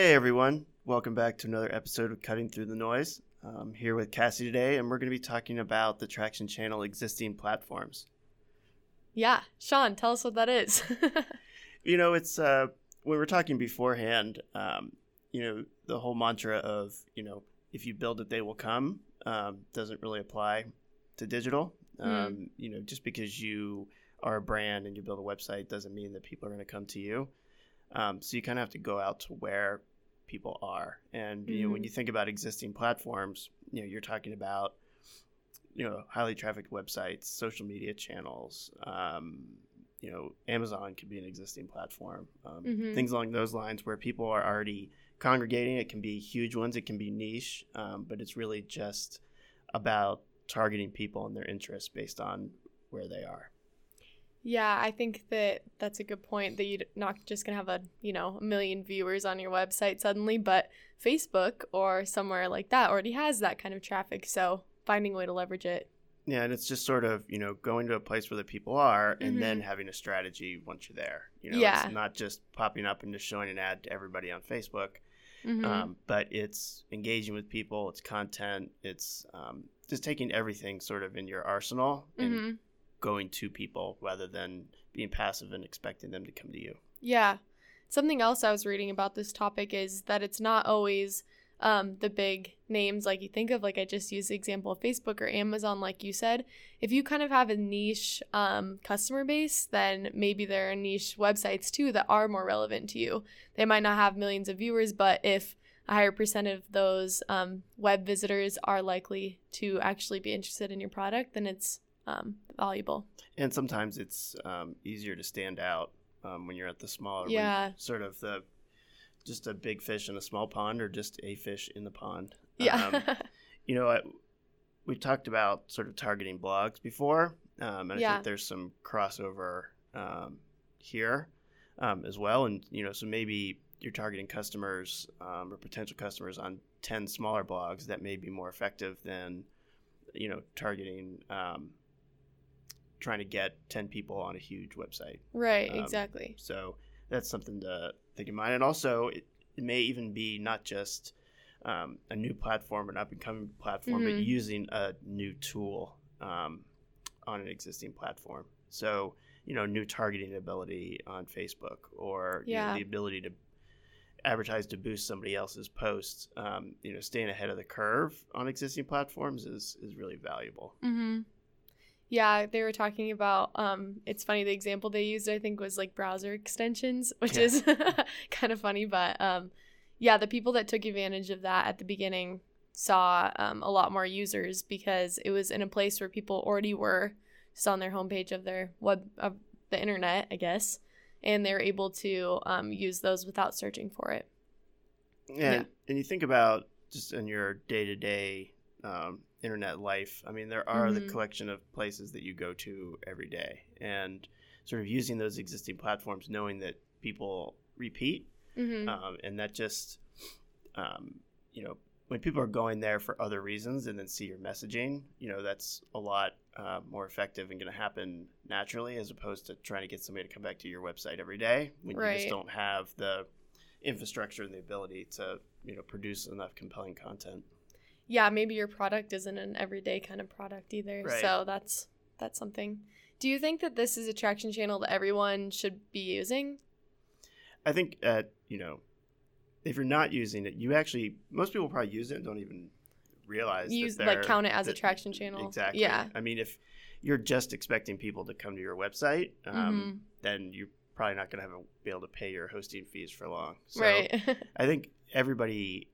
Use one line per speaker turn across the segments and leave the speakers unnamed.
Hey everyone, welcome back to another episode of Cutting Through the Noise. I'm here with Cassie today, and we're going to be talking about the Traction Channel existing platforms.
Yeah, Sean, tell us what that is.
You know, it's uh, when we were talking beforehand. Um, you know, the whole mantra of you know, if you build it, they will come um, doesn't really apply to digital. Um, You know, just because you are a brand and you build a website doesn't mean that people are going to come to you. Um, so you kind of have to go out to where people are. And you know, when
Mhm.
you think about existing platforms, you know, you're talking about you know highly trafficked websites, social media channels. Um, you know, Amazon could be an existing platform. Um,
Mhm.
Things along those lines where people are already congregating. It can be huge ones. It can be niche, um, but it's really just about targeting people and their interests based on where they are.
Yeah, I think that that's a good point that you're not just going to have a, you know, a million viewers on your website suddenly, but Facebook or somewhere like that already has that kind of traffic. So finding a way to leverage it.
Yeah, and it's just sort of you know going to a place where the people are, and then
Mhm.
having a strategy once you're there. You know,
Yeah.
it's not just popping up and just showing an ad to everybody on Facebook,
Mhm.
um, but it's engaging with people. It's content. It's um, just taking everything sort of in your arsenal and
Mhm.
Going to people rather than being passive and expecting them to come to you.
Yeah. Something else I was reading about this topic is that it's not always um, the big names like you think of. Like I just used the example of Facebook or Amazon, like you said. If you kind of have a niche um, customer base, then maybe there are niche websites too that are more relevant to you. They might not have millions of viewers, but if a higher percent of those um, web visitors are likely to actually be interested in your product, then it's um, valuable.
And sometimes it's um, easier to stand out um, when you're at the smaller,
Yeah.
sort of the just a big fish in a small pond or just a fish in the pond.
Yeah.
Um, you know, I, we talked about sort of targeting blogs before, um, and I
Yeah.
think there's some crossover um, here um, as well. And you know, so maybe you're targeting customers um, or potential customers on ten smaller blogs that may be more effective than you know targeting. Um, trying to get 10 people on a huge website
right,
Um,
exactly.
so that's something to think in mind. And also, it, it may even be not just um, a new platform, an up and coming platform, but
Mhm.
using a new tool um, on an existing platform. So, you know, new targeting ability on Facebook or you know, the ability to advertise to boost somebody else's posts. Um, you know, staying ahead of the curve on existing platforms is, is really valuable.
Mm-hmm. Yeah, they were talking about. Um, it's funny. The example they used, I think, was like browser extensions, which
Yeah.
is kind of funny. But um, yeah, the people that took advantage of that at the beginning saw um, a lot more users because it was in a place where people already were just on their homepage of their web of the internet, I guess, and they were able to um, use those without searching for it.
And,
Yeah.
and you think about just in your day to day internet life, I mean, there are the
Mhm.
collection of places that you go to every day, and sort of using those existing platforms, knowing that people repeat,
Mm-hmm.
um, and that just, um, you know, when people are going there for other reasons and then see your messaging, you know, that's a lot uh, more effective and going to happen naturally as opposed to trying to get somebody to come back to your website every day when you just don't have the infrastructure and the ability to, you know, produce enough compelling content.
Yeah, maybe your product isn't an everyday kind of product either.
Right.
So that's that's something. Do you think that this is a traction channel that everyone should be using?
I think at you know, if you're not using it, you actually most people probably use it and don't even realize
Use
that
like count it as a traction channel.
Exactly.
Yeah.
I mean, if you're just expecting people to come to your website, um,
Mhm.
then you're probably not going to have a, be able to pay your hosting fees for long. So
right.
I think everybody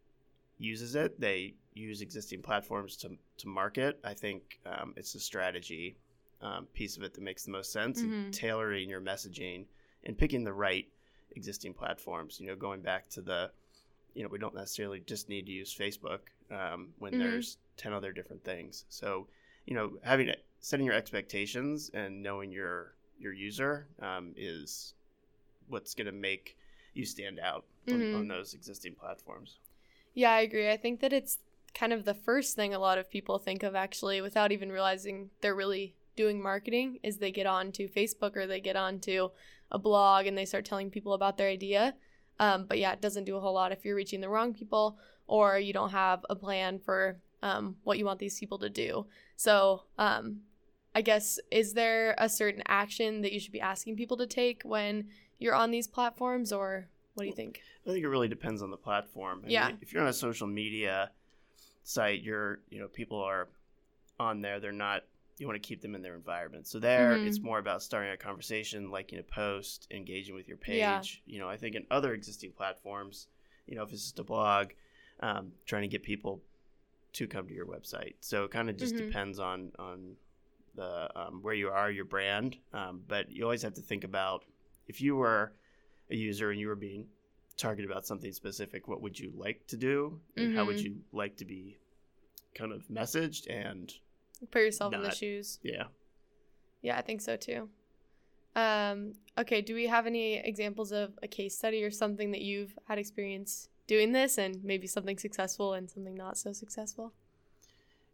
uses it. They use existing platforms to to market. I think um, it's the strategy um, piece of it that makes the most sense.
Mhm.
tailoring your messaging and picking the right existing platforms. You know, going back to the, you know, we don't necessarily just need to use Facebook um, when
Mhm.
there's ten other different things. So, you know, having it, setting your expectations and knowing your your user um, is what's going to make you stand out on,
Mhm.
on those existing platforms.
Yeah, I agree. I think that it's kind of the first thing a lot of people think of actually without even realizing they're really doing marketing is they get on to Facebook or they get onto a blog and they start telling people about their idea. Um, but yeah, it doesn't do a whole lot if you're reaching the wrong people or you don't have a plan for um, what you want these people to do. So, um, I guess, is there a certain action that you should be asking people to take when you're on these platforms, or what do you think?
I think it really depends on the platform. I
Yeah.
Mean, if you're on a social media site, you're, you know, people are on there. They're not, you want to keep them in their environment. So there,
Mhm.
it's more about starting a conversation, liking a post, engaging with your page.
Yeah.
You know, I think in other existing platforms, you know, if it's just a blog, um, trying to get people to come to your website. So it kind of just
Mhm.
depends on, on the, um, where you are, your brand. Um, but you always have to think about if you were a user and you were being targeted about something specific, what would you like to do? And how would
Mhm.
you like to be kind of messaged? And
Put yourself in the shoes.
yeah.
Yeah, I think so too. Um, okay, do we have any examples of a case study or something that you've had experience doing this and maybe something successful and something not so successful?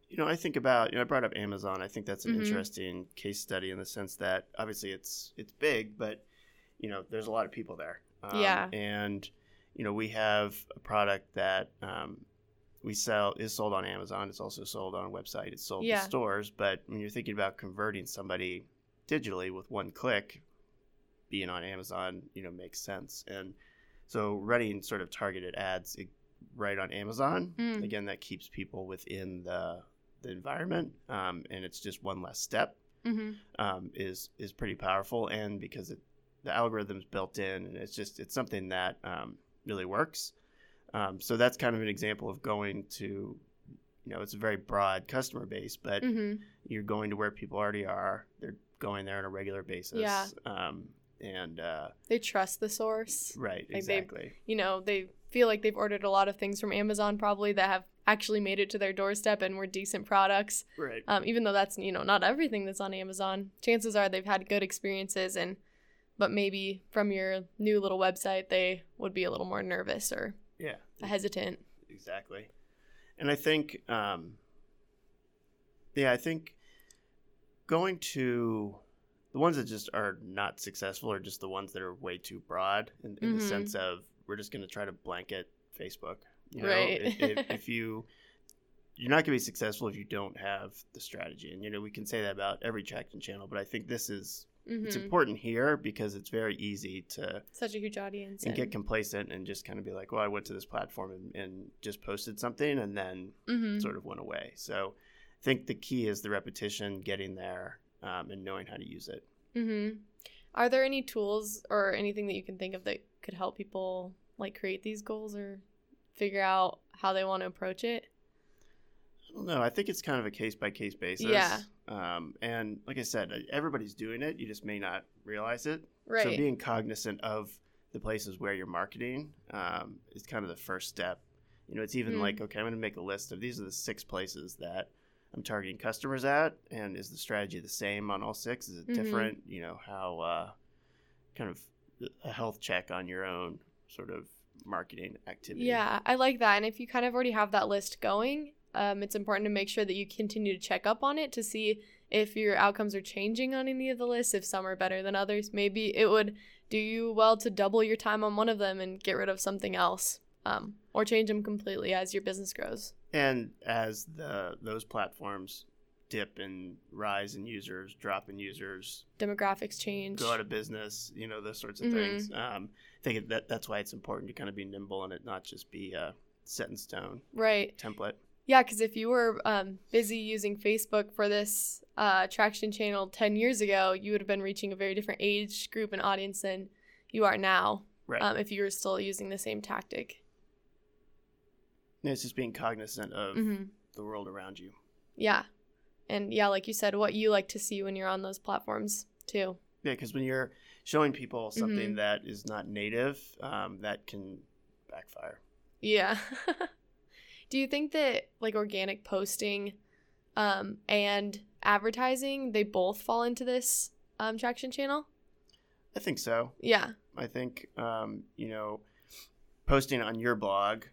You know, I think about, you know, I brought up Amazon. I think that's an
Mhm.
interesting case study in the sense that obviously it's it's big, but you know, there's a lot of people there. Um,
Yeah.
And you know, we have a product that um, we sell is sold on Amazon. It's also sold on a website. It's sold
Yeah.
in stores. But when you're thinking about converting somebody digitally with one click, being on Amazon, you know, makes sense. And so running sort of targeted ads right on Amazon,
Mm.
again, that keeps people within the the environment, um, and it's just one less step
Mm-hmm.
um, is is pretty powerful. And because it, the algorithm's built in, and it's just it's something that um, really works. Um, so that's kind of an example of going to, you know, it's a very broad customer base, but
Mm-hmm.
you're going to where people already are. They're going there on a regular basis.
Yeah.
Um, and uh,
They trust the source.
right,
they-
exactly.
You know, they feel like they've ordered a lot of things from Amazon probably that have actually made it to their doorstep and were decent products.
Right.
Um, even though that's, you know, not everything that's on Amazon. Chances are they've had good experiences and but maybe from your new little website they would be a little more nervous or
yeah.
hesitant.
Exactly. And I think, um, yeah, I think going to the ones that just are not successful are just the ones that are way too broad in, in the
Mhm.
sense of we're just going to try to blanket Facebook. You know,
Right.
if, if, if you you're not going to be successful if you don't have the strategy, and you know we can say that about every traction channel, but I think this is it's
Mhm.
important here because it's very easy to
Such a huge audience.
and get complacent and just kind of be like, well, I went to this platform and, and just posted something and then
hmm
sort of went away. So I think the key is the repetition, getting there, um, and knowing how to use it.
hmm Are there any tools or anything that you can think of that could help people like create these goals or figure out how they want to approach it?
I don't know. I think it's kind of a case by case basis.
Yeah.
Um, and like I said, everybody's doing it. You just may not realize it.
Right.
So being cognizant of the places where you're marketing um, is kind of the first step. You know, it's even
Mm.
like, okay, I'm going to make a list of these are the six places that I'm targeting customers at, and is the strategy the same on all six? Is it
Mhm.
different? You know, how uh, kind of a health check on your own sort of marketing activity.
Yeah, I like that. And if you kind of already have that list going, um, it's important to make sure that you continue to check up on it to see if your outcomes are changing on any of the lists, if some are better than others. Maybe it would do you well to double your time on one of them and get rid of something else, um, or change them completely as your business grows.
And as the those platforms dip and rise in users, drop in users,
Demographics change.
go out of business, you know, those sorts of
Mhm.
things. Um, I think that that's why it's important to kind of be nimble and it not just be a set in stone
Right.
template.
Yeah, because if you were um, busy using Facebook for this uh, traction channel 10 years ago, you would have been reaching a very different age group and audience than you are now
Right.
um, if you were still using the same tactic.
And it's just being cognizant of
hmm
the world around you.
Yeah. And yeah, like you said, what you like to see when you're on those platforms too.
Yeah, because when you're showing people something
Mhm.
that is not native, um, that can backfire.
Yeah. Do you think that like organic posting um, and advertising, they both fall into this um, traction channel?
I think so.
Yeah.
I think um, you know, posting on your blog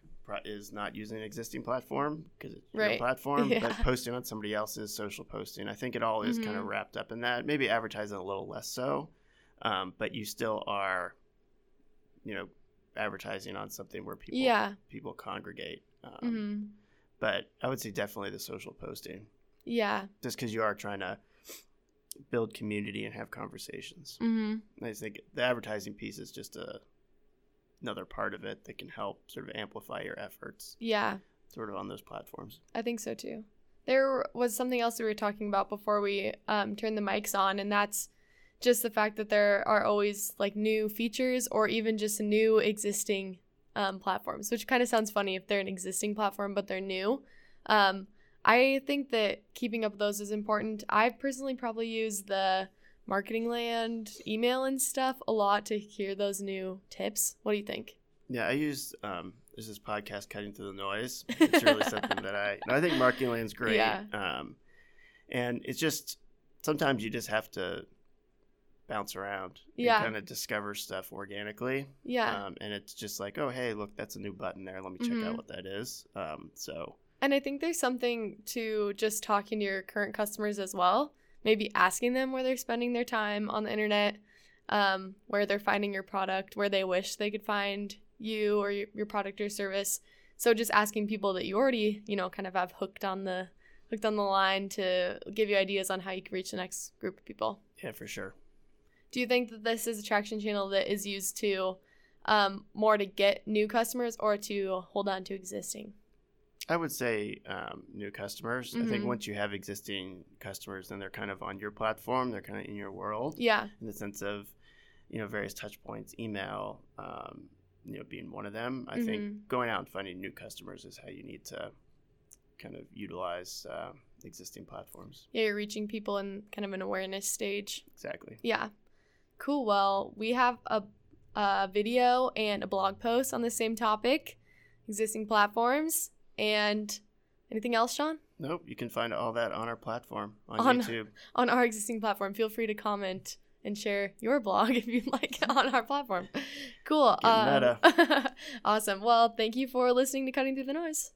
is not using an existing platform because it's your
Right.
platform, but posting on somebody else's social posting. I think it all is kind of wrapped up in that. Maybe advertising a little less so, um, but you still are, you know, advertising on something where people
Yeah.
people congregate. Um,
hmm
But I would say definitely the social posting,
Yeah.
just because you are trying to build community and have conversations.
hmm
I think the advertising piece is just a another part of it that can help sort of amplify your efforts,
Yeah.
sort of on those platforms.
I think so too. There was something else we were talking about before we um, turned the mics on, and that's just the fact that there are always like new features or even just new existing um, platforms, which kind of sounds funny if they're an existing platform but they're new. Um, I think that keeping up with those is important. I personally probably use the marketing land email and stuff a lot to hear those new tips. What do you think?
Yeah, I use um, there's this podcast, Cutting Through the Noise. It's really something that I no, I think Marketing Land's great.
Yeah.
Um, and it's just sometimes you just have to bounce around
Yeah.
and kind of discover stuff organically.
Yeah.
Um, and it's just like, oh, hey, look, that's a new button there. Let me check
Mhm.
out what that is. Um, so
And I think there's something to just talking to your current customers as well. Maybe asking them where they're spending their time on the internet, um, where they're finding your product, where they wish they could find you or your, your product or service. So just asking people that you already, you know, kind of have hooked on the hooked on the line to give you ideas on how you can reach the next group of people.
yeah, for sure.
Do you think that this is a traction channel that is used to um, more to get new customers or to hold on to existing?
I would say um, new customers. I think
Mhm.
once you have existing customers, then they're kind of on your platform. They're kind of in your world.
Yeah.
in the sense of you know various touch points email um, you know being one of them i
Mhm.
think going out and finding new customers is how you need to kind of utilize uh, existing platforms
Yeah, you're reaching people in kind of an awareness stage.
exactly
Yeah. Cool. Well, we have a, a video and a blog post on the same topic, existing platforms, and anything else, Sean?
nope you can find all that on our platform on,
On-
youtube
On our existing platform. Feel free to comment and share your blog if you'd like on our platform. Cool. Um, awesome. Well, thank you for listening to Cutting Through the Noise.